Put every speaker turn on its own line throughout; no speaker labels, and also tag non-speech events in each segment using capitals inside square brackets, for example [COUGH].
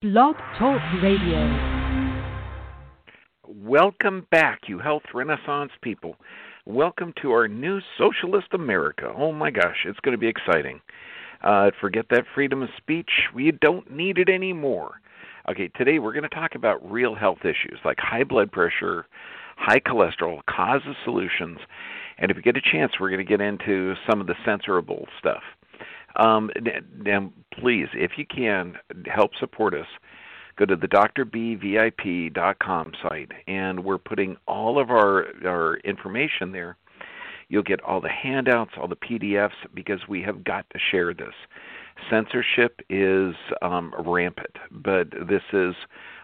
Blog Talk Radio.
Welcome back, you health renaissance people. Welcome to our new socialist America. Oh my gosh, it's going to be exciting. Uh, forget that freedom of speech. We don't need it anymore. Okay, today we're going to talk about real health issues like high blood pressure, high cholesterol, causes, solutions, and if we get a chance, we're going to get into some of the censorable stuff. Um, now, please, if you can, help support us. Go to the drbvip.com site, and we're putting all of our, our information there. You'll get all the handouts, all the PDFs, because we have got to share this. Censorship is um, rampant, but this is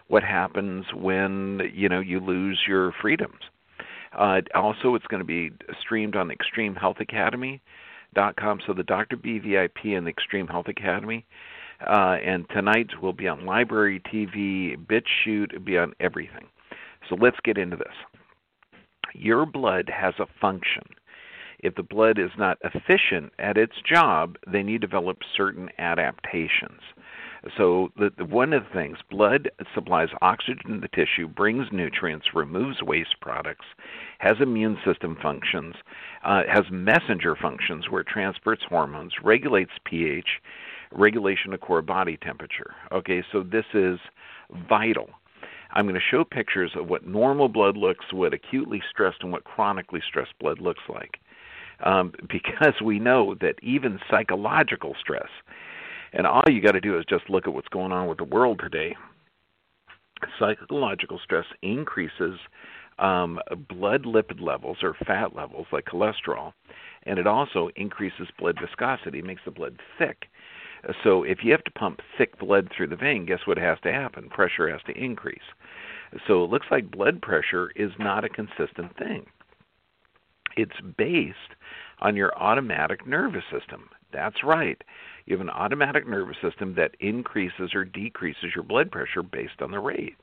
what happens when you know you lose your freedoms. Uh, also, it's going to be streamed on Extreme Health Academy com. So the Dr. B VIP and the Extreme Health Academy. Uh, and tonight will be on LBRY TV, BitChute, it'll be on everything. So let's get into this. Your blood has a function. If the blood is not efficient at its job, then you develop certain adaptations. So the, the, one of the things, blood supplies oxygen to the tissue, brings nutrients, removes waste products, has immune system functions, uh, has messenger functions where it transports hormones, regulates pH, regulation of core body temperature. Okay, so this is vital. I'm going to show pictures of what normal blood looks, what acutely stressed and what chronically stressed blood looks like. Um, [LAUGHS] because we know that even psychological stress and all you got to do is just look at what's going on with the world today. Psychological stress increases um, blood lipid levels or fat levels like cholesterol, and it also increases blood viscosity, makes the blood thick. So if you have to pump thick blood through the vein, guess what has to happen? Pressure has to increase. So it looks like blood pressure is not a consistent thing. It's based on your automatic nervous system. That's right. You have an automatic nervous system that increases or decreases your blood pressure based on the rate.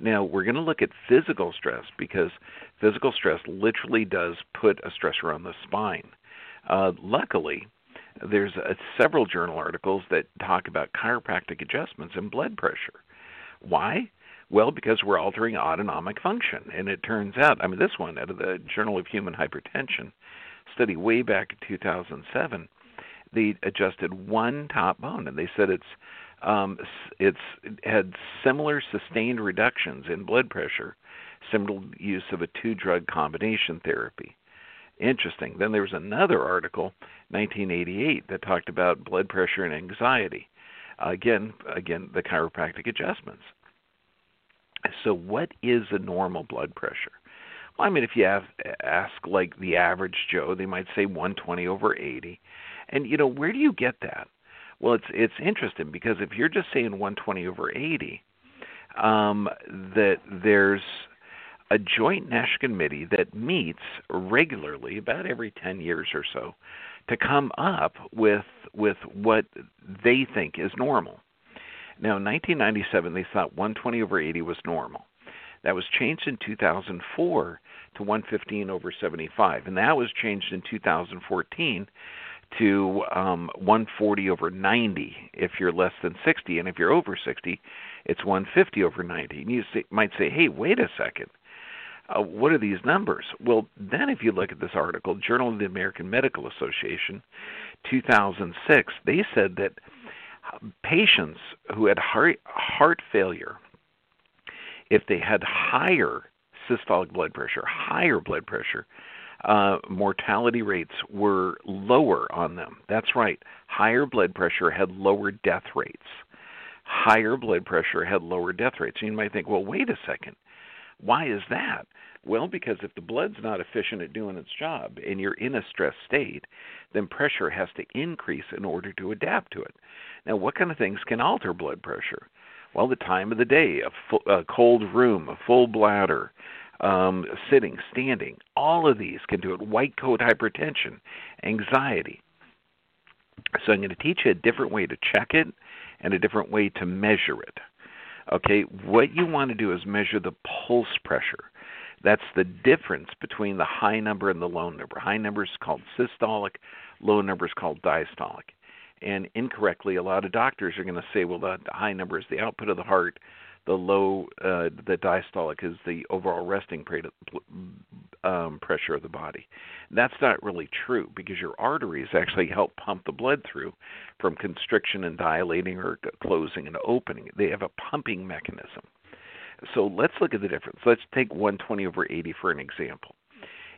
Now, we're going to look at physical stress because physical stress literally does put a stressor on the spine. Uh, luckily, there's uh, several journal articles that talk about chiropractic adjustments in blood pressure. Why? Well, because we're altering autonomic function. And it turns out, I mean, this one out of the Journal of Human Hypertension study way back in 2007 they adjusted one top bone, and they said it's um, it's it had similar sustained reductions in blood pressure, similar use of a two-drug combination therapy. Interesting. Then there was another article, 1988, that talked about blood pressure and anxiety. again, again, the chiropractic adjustments. So, what is a normal blood pressure? Well, I mean, if you have, ask like the average Joe, they might say 120 over 80. And you know, where do you get that? Well, it's it's interesting because if you're just saying 120 over 80, um, that there's a joint national committee that meets regularly, about every 10 years or so, to come up with with what they think is normal. Now, in 1997, they thought 120 over 80 was normal. That was changed in 2004 to 115 over 75, and that was changed in 2014 to um, 140 over 90 if you're less than 60, and if you're over 60, it's 150 over 90. And you say, might say, hey, wait a second. Uh, what are these numbers? Well, then if you look at this article, Journal of the American Medical Association, 2006, they said that patients who had heart, heart failure, if they had higher systolic blood pressure, higher blood pressure, uh, mortality rates were lower on them. That's right. Higher blood pressure had lower death rates. Higher blood pressure had lower death rates. You might think, well, wait a second. Why is that? Well, because if the blood's not efficient at doing its job and you're in a stress state, then pressure has to increase in order to adapt to it. Now, what kind of things can alter blood pressure? Well, the time of the day, a, full, a cold room, a full bladder, um, sitting, standing. All of these can do it. White coat hypertension, anxiety. So I'm going to teach you a different way to check it and a different way to measure it. Okay, what you want to do is measure the pulse pressure. That's the difference between the high number and the low number. High number is called systolic, low number is called diastolic. and incorrectly, a lot of doctors are going to say, well, the high number is the output of the heart, the low, uh, the diastolic is the overall resting um, pressure of the body. That's not really true because your arteries actually help pump the blood through from constriction and dilating or closing and opening. They have a pumping mechanism. So let's look at the difference. Let's take 120 over 80 for an example.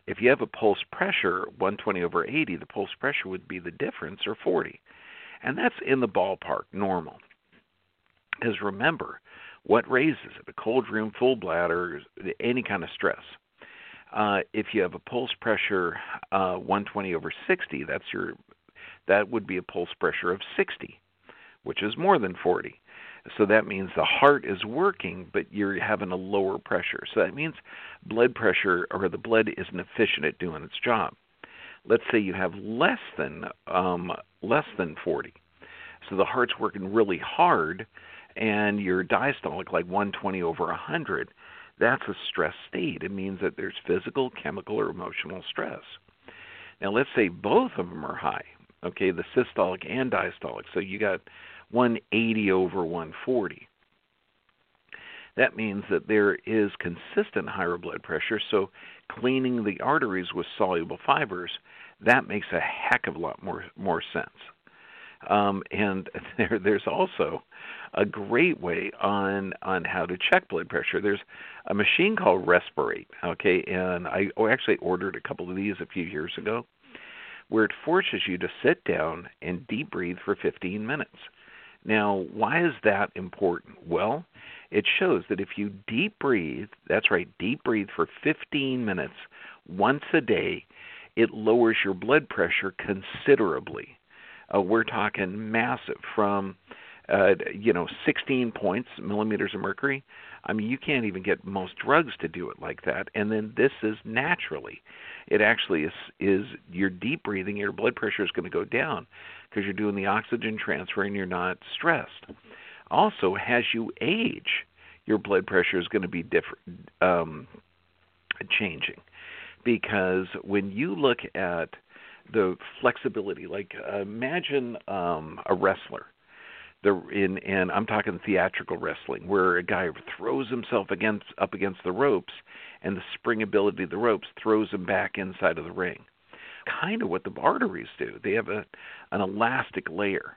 If you have a pulse pressure 120 over 80, the pulse pressure would be the difference or 40. And that's in the ballpark, normal. Because remember, what raises it? A cold room, full bladder, any kind of stress. Uh, if you have a pulse pressure uh, 120 over 60, that's your that would be a pulse pressure of 60, which is more than 40. So that means the heart is working, but you're having a lower pressure. So that means blood pressure or the blood isn't efficient at doing its job. Let's say you have less than um, less than 40. So the heart's working really hard, and your diastolic like 120 over 100. That's a stress state. It means that there's physical, chemical, or emotional stress. Now let's say both of them are high. Okay, the systolic and diastolic. So you got 180 over 140. That means that there is consistent higher blood pressure, so cleaning the arteries with soluble fibers, that makes a heck of a lot more more sense. Um, and [LAUGHS] there, there's also a great way on on how to check blood pressure. There's a machine called RESPeRATE, okay, and I actually ordered a couple of these a few years ago, where it forces you to sit down and deep breathe for 15 minutes. Now, why is that important? Well, it shows that if you deep breathe, that's right, deep breathe for 15 minutes once a day, it lowers your blood pressure considerably. Uh, we're talking massive from uh, you know 16 points millimeters of mercury. I mean, you can't even get most drugs to do it like that. And then this is naturally. It actually is is your deep breathing, your blood pressure is going to go down because you're doing the oxygen transfer and you're not stressed. Also, as you age, your blood pressure is going to be different, um, changing, because when you look at the flexibility, like imagine um, a wrestler. The, in and I'm talking theatrical wrestling, where a guy throws himself against up against the ropes, and the spring ability of the ropes throws him back inside of the ring kind of what the arteries do. They have a an elastic layer.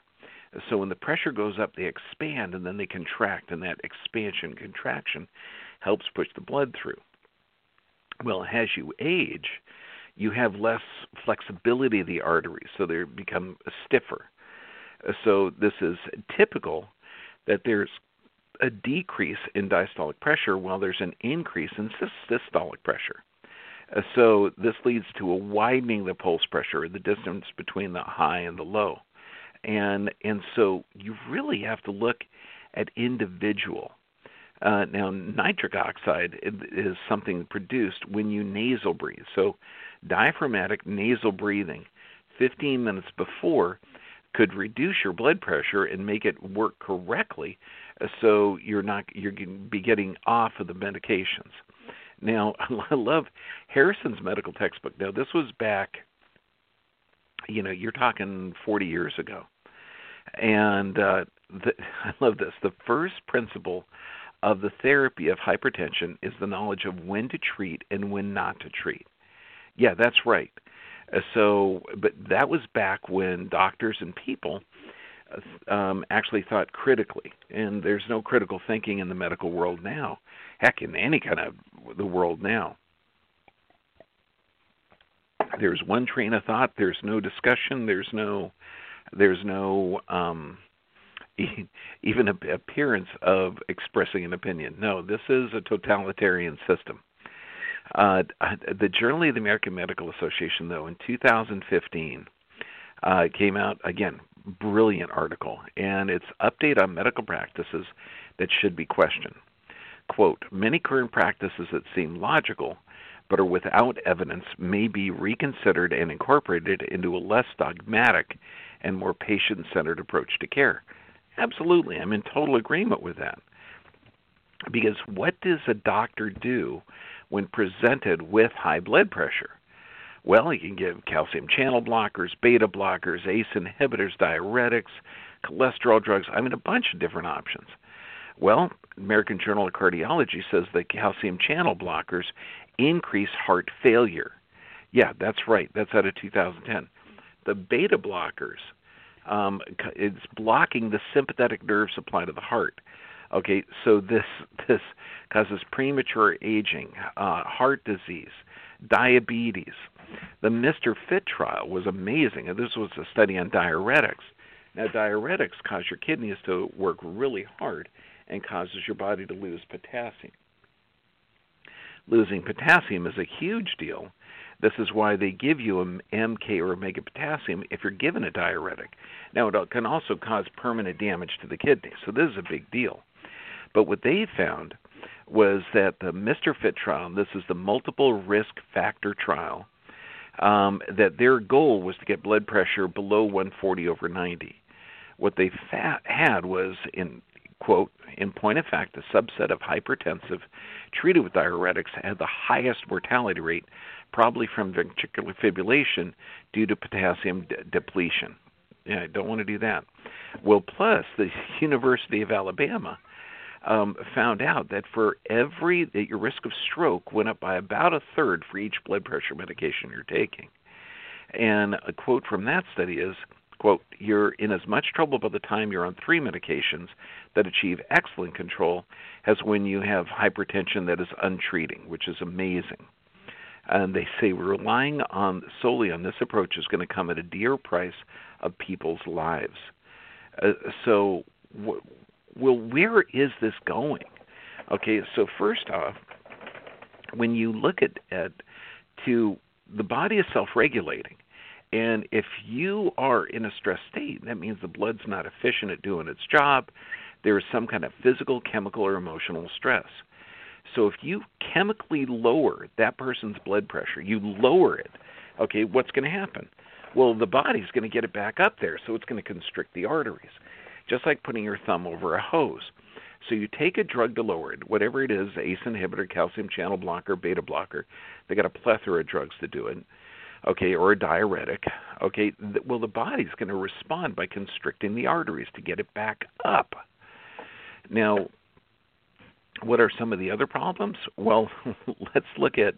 So when the pressure goes up, they expand and then they contract, and that expansion contraction helps push the blood through. Well, as you age, you have less flexibility of the arteries, so they become stiffer. So this is typical that there's a decrease in diastolic pressure while there's an increase in systolic pressure. Uh, so this leads to a widening of the pulse pressure, the distance between the high and the low. And and so you really have to look at individual. Uh, now, nitric oxide is something produced when you nasal breathe. So, diaphragmatic nasal breathing 15 minutes before could reduce your blood pressure and make it work correctly so you're not you're going to be getting off of the medications. Now, [LAUGHS] I love Harrison's medical textbook. Now, this was back, you know, you're talking 40 years ago. And uh, the, [LAUGHS] I love this. The first principle of the therapy of hypertension is the knowledge of when to treat and when not to treat. Yeah, that's right. Uh, so, but that was back when doctors and people uh, um, actually thought critically, and there's no critical thinking in the medical world now heck in any kind of the world now. There's one train of thought. There's no discussion. There's no there's no um, [LAUGHS] even appearance of expressing an opinion. No, this is a totalitarian system. Uh, the Journal of the American Medical Association, though, in 2015, uh, came out again, brilliant article, and it's update on medical practices that should be questioned quote, many current practices that seem logical but are without evidence may be reconsidered and incorporated into a less dogmatic and more patient centered approach to care. Absolutely, I'm in total agreement with that. Because what does a doctor do when presented with high blood pressure? Well, you can give calcium channel blockers, beta blockers, ACE inhibitors, diuretics, cholesterol drugs. I mean, a bunch of different options. Well, American Journal of Cardiology says that calcium channel blockers increase heart failure. Yeah, that's right. That's out of 2010. The beta blockers, um, it's blocking the sympathetic nerve supply to the heart. Okay, so this this causes premature aging, uh, heart disease, diabetes. The Mr. Fit trial was amazing, this was a study on diuretics. Now, diuretics cause your kidneys to work really hard and causes your body to lose potassium. Losing potassium is a huge deal. This is why they give you an MK or omega potassium if you're given a diuretic. Now, it can also cause permanent damage to the kidney, so this is a big deal. But what they found was that the MRFIT trial, this is the multiple risk factor trial, um, that their goal was to get blood pressure below 140 over 90. What they fa- had was, in quote, in point of fact, a subset of hypertensive treated with diuretics had the highest mortality rate, probably from ventricular fibrillation due to potassium de- depletion. Yeah, I don't want to do that. Well, plus the [LAUGHS] University of Alabama um, found out that for every that your risk of stroke went up by about a third for each blood pressure medication you're taking. And a quote from that study is, quote, you're in as much trouble by the time you're on three medications that achieve excellent control as when you have hypertension that is untreating, which is amazing. And they say relying on solely on this approach is going to come at a dear price of people's lives. Uh, so, well, where is this going? Okay, so first off, when you look at, at to the body is self-regulating, and if you are in a stress state, that means the blood's not efficient at doing its job. There is some kind of physical, chemical, or emotional stress. So if you chemically lower that person's blood pressure, you lower it, okay, what's going to happen? Well, the body's going to get it back up there, so it's going to constrict the arteries just like putting your thumb over a hose. So you take a drug to lower it, whatever it is, ACE inhibitor, calcium channel blocker, beta blocker. They got a plethora of drugs to do it. Okay, or a diuretic. Okay, well the body's going to respond by constricting the arteries to get it back up. Now, what are some of the other problems? Well, [LAUGHS] let's look at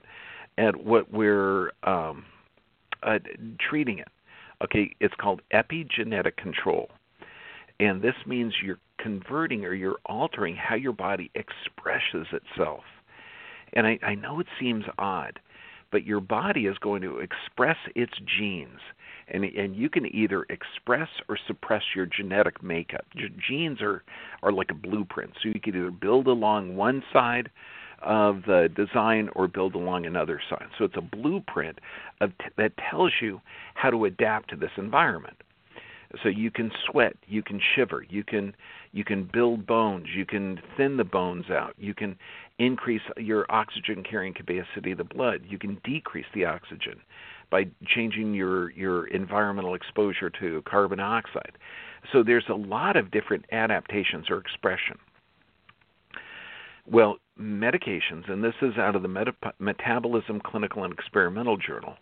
at what we're um, uh, treating it. Okay, it's called epigenetic control. And this means you're converting or you're altering how your body expresses itself. And I, I know it seems odd, but your body is going to express its genes. And, and you can either express or suppress your genetic makeup. Your genes are, are like a blueprint. So you can either build along one side of the design or build along another side. So it's a blueprint of t- that tells you how to adapt to this environment. So you can sweat, you can shiver, you can you can build bones, you can thin the bones out, you can increase your oxygen carrying capacity of the blood, you can decrease the oxygen by changing your your environmental exposure to carbon dioxide. So there's a lot of different adaptations or expression. Well, medications, and this is out of the Meta- Metabolism Clinical and Experimental Journal.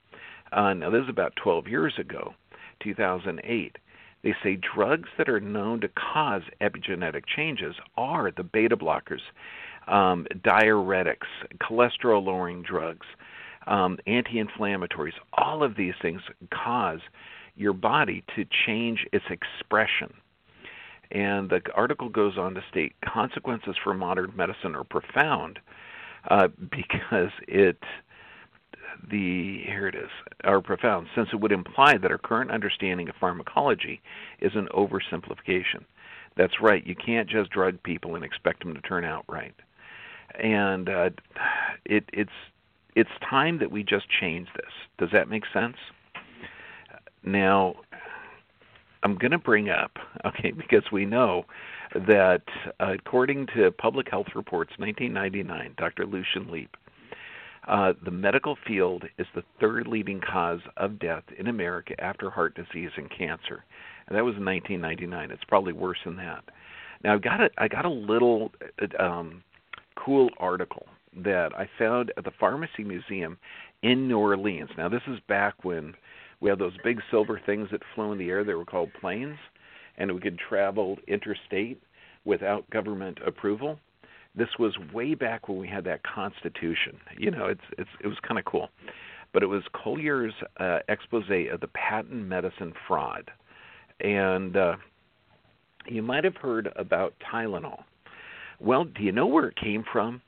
Uh, now, this is about 12 years ago, 2008. They say drugs that are known to cause epigenetic changes are the beta blockers, um, diuretics, cholesterol lowering drugs, um, anti inflammatories. All of these things cause your body to change its expression. And the article goes on to state consequences for modern medicine are profound uh, [LAUGHS] because it the here it is are profound since it would imply that our current understanding of pharmacology is an oversimplification. That's right you can't just drug people and expect them to turn out right. And uh, it, it's it's time that we just change this. Does that make sense? Now i'm going to bring up [LAUGHS] okay because we know that uh, according to public health reports 1999 dr lucian leape uh, the medical field is the third leading cause of death in America after heart disease and cancer, and that was in 1999. It's probably worse than that. Now I've got a I got a little uh, um, cool article that I found at the Pharmacy Museum in New Orleans. Now, this is back when we had those big silver things that flew in the air. They were called planes, and we could travel interstate without government approval. This was way back when we had that Constitution. You know, it's it's it was kind of cool, but it was Collier's uh, expose of the patent medicine fraud, and uh, you might have heard about Tylenol. Well, do you know where it came from?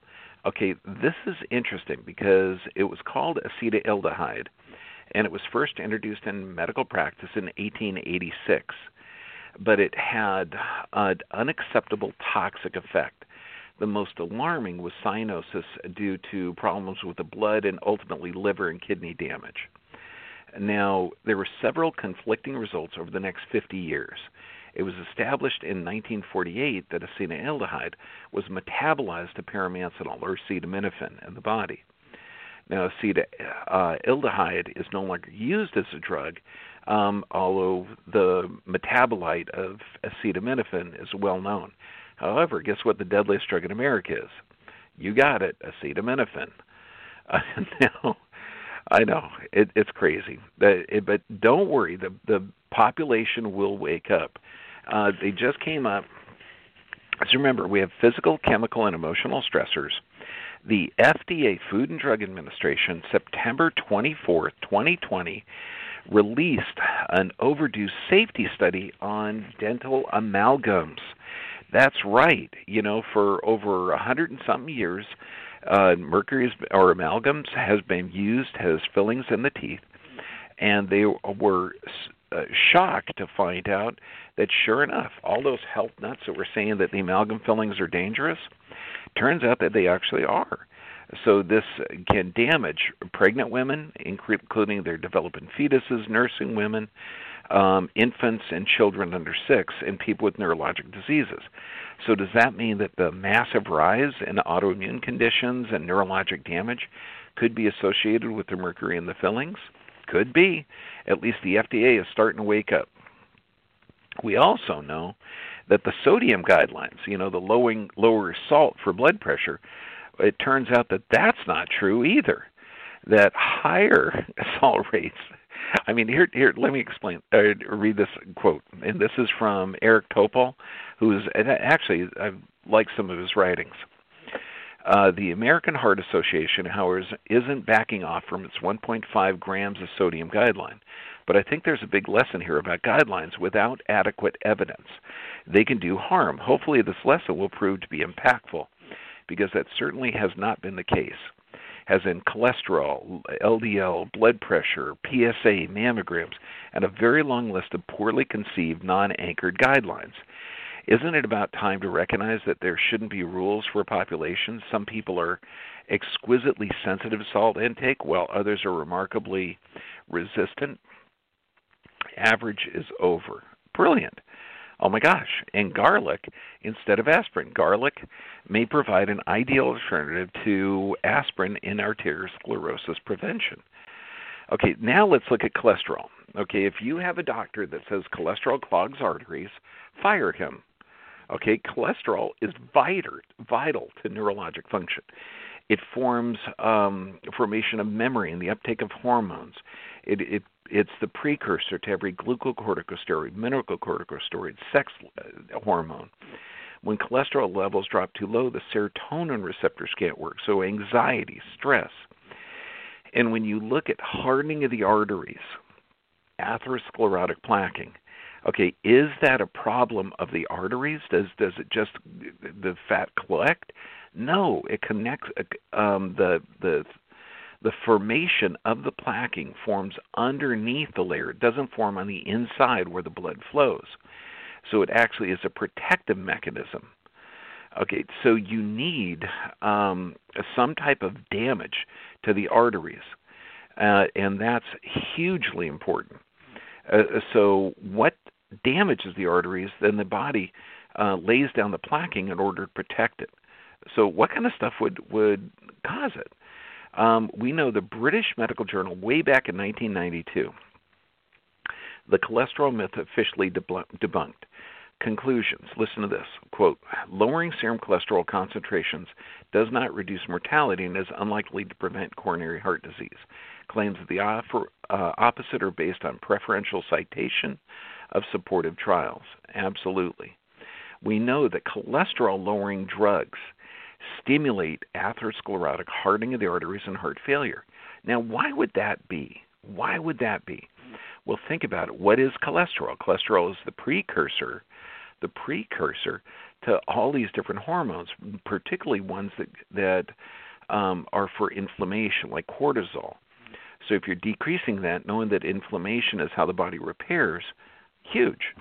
Okay, this is interesting because it was called acetanilide, and it was first introduced in medical practice in 1886. But it had an unacceptable toxic effect. The most alarming was cyanosis due to problems with the blood and ultimately liver and kidney damage. Now, there were several conflicting results over the next 50 years. It was established in 1948 that acetanilide was metabolized to pyrimethamine or acetaminophen in the body. Now, acetanilide is no longer used as a drug, um, although the metabolite of acetaminophen is well known. However, guess what the deadliest drug in America is? You got it, acetaminophen. [LAUGHS] Uh, now, I know it, it's crazy, but, it, but don't worry. The the population will wake up. Uh, they just came up. So remember, we have physical, chemical, and emotional stressors. The FDA, Food and Drug Administration, September 24, 2020, released an overdue safety study on dental amalgams. That's right. You know, for over a hundred and something years, uh, mercury or amalgams has been used as fillings in the teeth, and they were uh, shocked to find out that sure enough, all those health nuts that were saying that the amalgam fillings are dangerous, turns out that they actually are. So this can damage pregnant women, including their developing fetuses, nursing women, um, infants and children under six, and people with neurologic diseases. So does that mean that the massive rise in autoimmune conditions and neurologic damage could be associated with the mercury in the fillings? Could be. At least the FDA is starting to wake up. We also know that the sodium guidelines, you know, the lowering lower salt for blood pressure, it turns out that that's not true either. That higher [LAUGHS] salt rates I mean, here, here. Let me explain. Uh, read this quote, and this is from Eric Topol, who's actually I like some of his writings. Uh, the American Heart Association, however, isn't backing off from its 1.5 grams of sodium guideline. But I think there's a big lesson here about guidelines without adequate evidence. They can do harm. Hopefully, this lesson will prove to be impactful, because that certainly has not been the case. As in cholesterol, LDL, blood pressure, PSA, mammograms, and a very long list of poorly conceived, non anchored guidelines. Isn't it about time to recognize that there shouldn't be rules for populations? Some people are exquisitely sensitive to salt intake, while others are remarkably resistant average is over. Brilliant. Oh my gosh. And garlic instead of aspirin. Garlic may provide an ideal alternative to aspirin in arteriosclerosis prevention. Okay, now let's look at cholesterol. Okay, if you have a doctor that says cholesterol clogs arteries, fire him. Okay, cholesterol is vital, vital to neurologic function. It forms um, formation of memory and the uptake of hormones. It, it it's the precursor to every glucocorticosteroid, mineralocorticosteroid, sex uh, hormone. When cholesterol levels drop too low, the serotonin receptors can't work. So anxiety, stress. And when you look at hardening of the arteries, atherosclerotic plaquing, okay, is that a problem of the arteries? Does does it just the fat collect? No, it connects um, the the the formation of the plaquing forms underneath the layer. It doesn't form on the inside where the blood flows. So it actually is a protective mechanism. Okay, so you need um, some type of damage to the arteries, uh, and that's hugely important. Uh, so, what damages the arteries? Then the body uh, lays down the plaquing in order to protect it. So, what kind of stuff would would cause it? Um, we know the British Medical Journal, way back in 1992, the cholesterol myth officially debunked. Conclusions. Listen to this. Quote, lowering serum cholesterol concentrations does not reduce mortality and is unlikely to prevent coronary heart disease. Claims of the uh, opposite are based on preferential citation of supportive trials. Absolutely. We know that cholesterol lowering drugs stimulate atherosclerotic hardening of the arteries and heart failure. Now, why would that be? Why would that be? Well, think about it. What is cholesterol? Cholesterol is the precursor the precursor to all these different hormones, particularly ones that that um, are for inflammation, like cortisol. So if you're decreasing that, knowing that inflammation is how the body repairs, huge.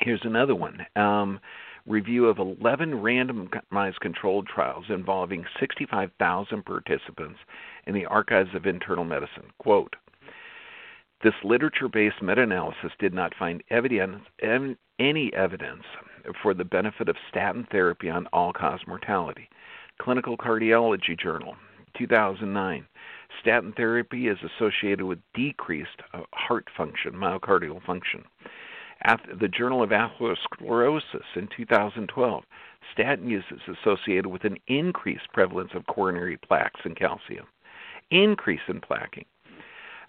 Here's another one. Um, review of 11 randomized controlled trials involving 65,000 participants in the Archives of Internal Medicine. Quote, this literature based meta analysis did not find evidence, any evidence for the benefit of statin therapy on all cause mortality. Clinical Cardiology Journal, 2009. Statin therapy is associated with decreased uh, heart function, myocardial function. The Journal of Atherosclerosis in 2012, statin use is associated with an increased prevalence of coronary plaques and calcium. Increase in plaquing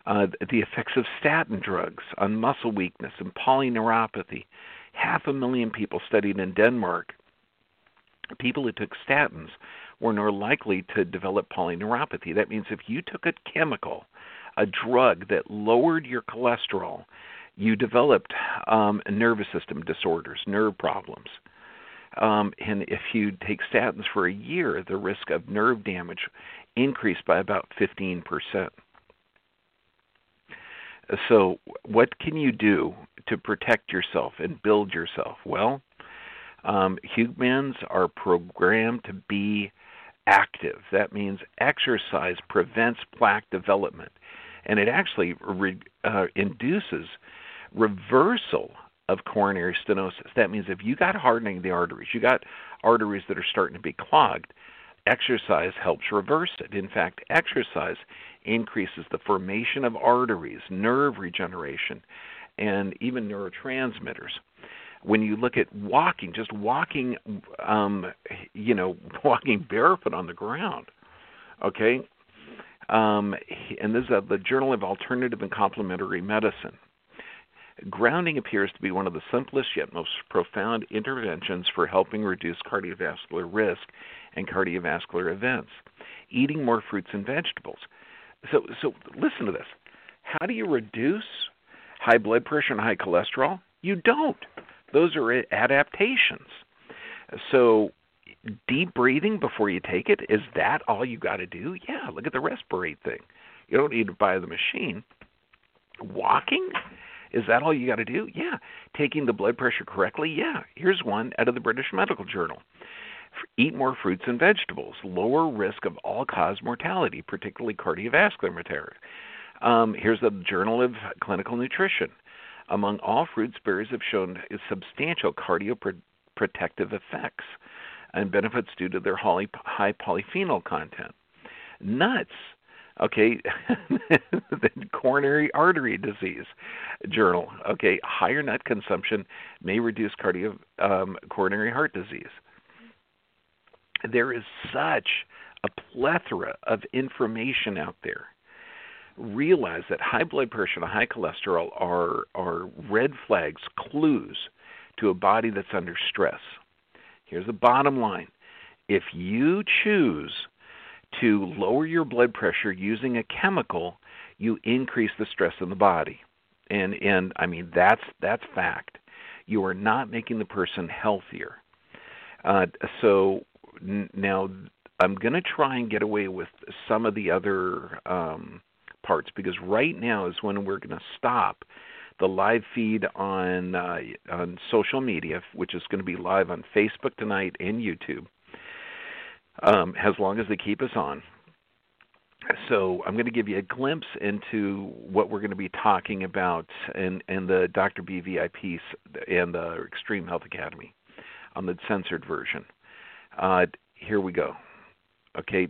uh, the effects of statin drugs on muscle weakness and polyneuropathy. Half a million people studied in Denmark. People who took statins were more likely to develop polyneuropathy. That means if you took a chemical, a drug that lowered your cholesterol, you developed um, nervous system disorders, nerve problems. Um, and if you take statins for a year, the risk of nerve damage increased by about 15 percent. So, what can you do to protect yourself and build yourself? Well, um, humans are programmed to be active. That means exercise prevents plaque development, and it actually re, uh, induces reversal of coronary stenosis. That means if you got hardening of the arteries, you got arteries that are starting to be clogged, exercise helps reverse it. In fact, exercise increases the formation of arteries, nerve regeneration, and even neurotransmitters. When you look at walking, just walking, um, you know, [LAUGHS] walking barefoot on the ground, okay, um, and this is the Journal of Alternative and Complementary Medicine. Grounding appears to be one of the simplest yet most profound interventions for helping reduce cardiovascular risk and cardiovascular events. Eating more fruits and vegetables. So, so listen to this. How do you reduce high blood pressure and high cholesterol? You don't. Those are adaptations. So, deep breathing before you take it is that all you got to do? Yeah. Look at the RESPeRATE thing. You don't need to buy the machine. Walking is that all you got to do? Yeah. Taking the blood pressure correctly? Yeah. Here's one out of the British Medical Journal. Eat more fruits and vegetables. Lower risk of all cause mortality, particularly cardiovascular mortality. Um, here's the Journal of Clinical Nutrition. Among all fruits, berries have shown substantial cardioprotective effects and benefits due to their high polyphenol content. Nuts okay [LAUGHS] the coronary artery disease journal okay higher nut consumption may reduce cardio um, coronary heart disease there is such a plethora of information out there. Realize that high blood pressure and high cholesterol are, are red flags, clues to a body that's under stress. Here's the bottom line if you choose to lower your blood pressure using a chemical, you increase the stress in the body. And and I mean that's that's fact. You are not making the person healthier. Uh, so now I'm going to try and get away with some of the other um, parts because right now is when we're going to stop the live feed on uh, on social media, which is going to be live on Facebook tonight and YouTube, um, as long as they keep us on. So I'm going to give you a glimpse into what we're going to be talking about in, in the Dr. B VIP and the Extreme Health Academy on the censored version. Uh, here we go. Okay,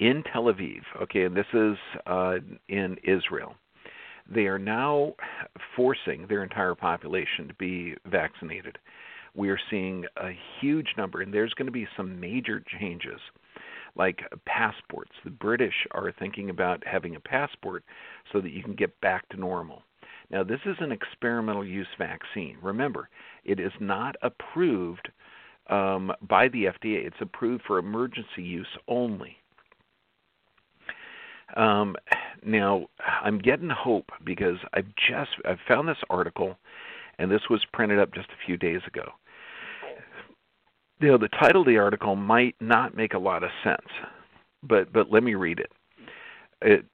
in Tel Aviv. Okay, and this is uh, in Israel. they are now forcing their entire population to be vaccinated. We are seeing a huge number, and there's going to be some major changes like passports. The British are thinking about having a passport so that you can get back to normal. Now, this is an experimental use vaccine. Remember, it is not approved um, by the FDA, it's approved for emergency use only. Um, now, I'm getting hope because I've just I found this article, and this was printed up just a few days ago. You know, the title of the article might not make a lot of sense, but but let me read it. It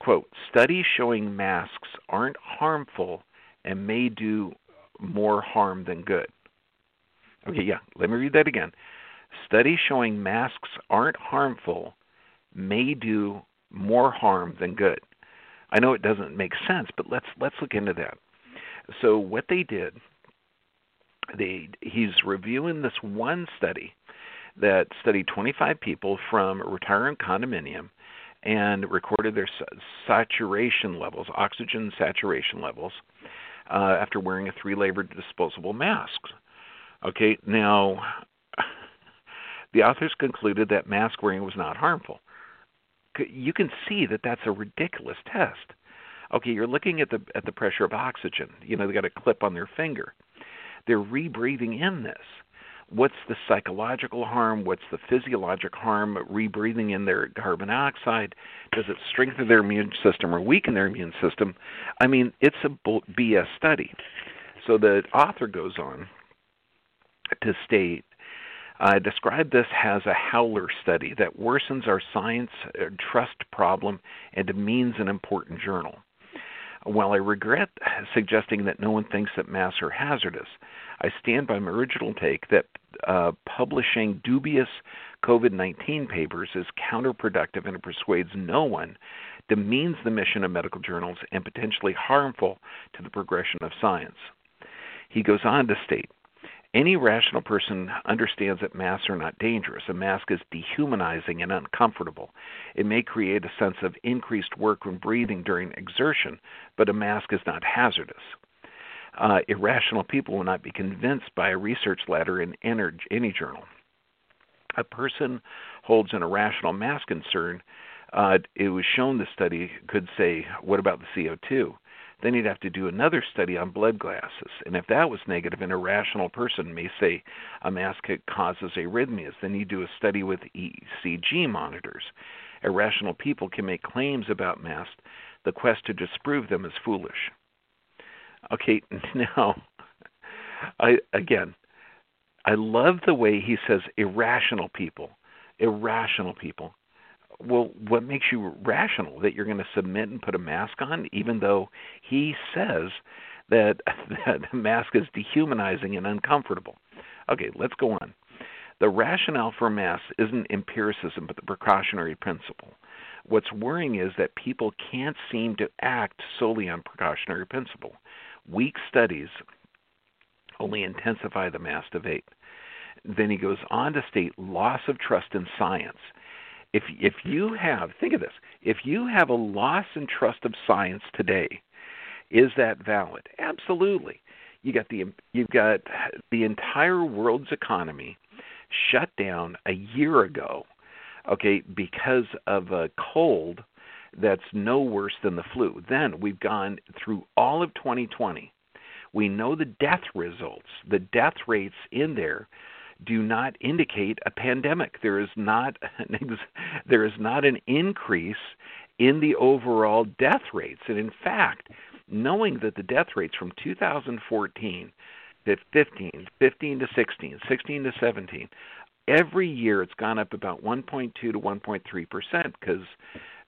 quote studies showing masks aren't harmful and may do more harm than good. Okay, yeah, let me read that again. Studies showing masks aren't harmful may do more harm than good. I know it doesn't make sense, but let's let's look into that. So what they did, they he's reviewing this one study that studied 25 people from a retirement condominium and recorded their saturation levels, oxygen saturation levels, uh, after wearing a three-layer disposable mask. Okay, now [LAUGHS] the authors concluded that mask wearing was not harmful you can see that that's a ridiculous test. Okay, you're looking at the at the pressure of oxygen. You know, they got a clip on their finger. They're rebreathing in this. What's the psychological harm? What's the physiologic harm? Rebreathing in their carbon dioxide? Does it strengthen their immune system or weaken their immune system? I mean, it's a BS study. So the author goes on to state I describe this as a howler study that worsens our science uh, trust problem and demeans an important journal. While I regret suggesting that no one thinks that masks are hazardous, I stand by my original take that uh, publishing dubious COVID 19 papers is counterproductive and it persuades no one, demeans the mission of medical journals, and potentially harmful to the progression of science. He goes on to state any rational person understands that masks are not dangerous. A mask is dehumanizing and uncomfortable. It may create a sense of increased work when breathing during exertion, but a mask is not hazardous. Uh, irrational people will not be convinced by a research letter in any journal. A person holds an irrational mask concern. Uh, it was shown the study could say, What about the CO2? Then he'd have to do another study on blood gases. And if that was negative, an irrational person may say a mask causes arrhythmias. Then you do a study with ECG monitors. Irrational people can make claims about masks. The quest to disprove them is foolish. Okay, [LAUGHS] now, I again, I love the way he says irrational people. Irrational people well, what makes you rational that you're going to submit and put a mask on, even though he says that [LAUGHS] that the mask is dehumanizing and uncomfortable? Okay, let's go on. The rationale for masks isn't empiricism, but the precautionary principle. What's worrying is that people can't seem to act solely on precautionary principle. Weak studies only intensify the mask debate. Then he goes on to state loss of trust in science if if you have think of this if you have a loss in trust of science today is that valid? Absolutely. You got the you've got the entire world's economy shut down a year ago okay because of a cold that's no worse than the flu. Then we've gone through all of 2020 we know the death results the death rates in there do not indicate a pandemic. There is not [LAUGHS] an there is not an increase in the overall death rates. And in fact, knowing that the death rates from 2014 to 15, 15 to 16, 16 to 17, every year it's gone up about 1.2 to 1.3 percent because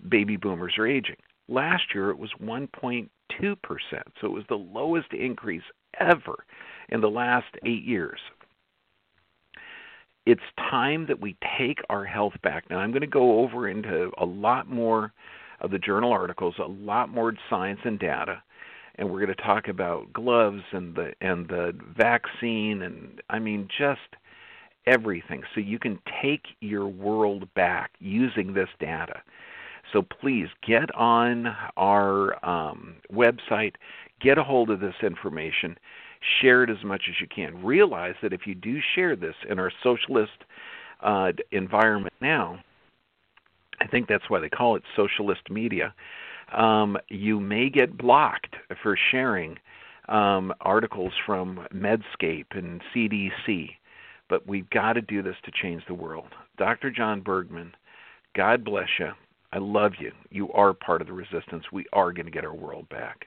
baby boomers are aging. Last year it was 1.2 percent, so it was the lowest increase ever in the last eight years it's time that we take our health back. Now, I'm going to go over into a lot more of the journal articles, a lot more science and data, and we're going to talk about gloves and the and the vaccine and I mean just everything so you can take your world back using this data. So please get on our um, website, get a hold of this information, share it as much as you can. Realize that if you do share this in our socialist uh, environment now, I think that's why they call it socialist media. Um, you may get blocked for sharing um, articles from Medscape and CDC, but we've got to do this to change the world. Dr. John Bergman, God bless you. I love you. You are part of the resistance. We are going to get our world back.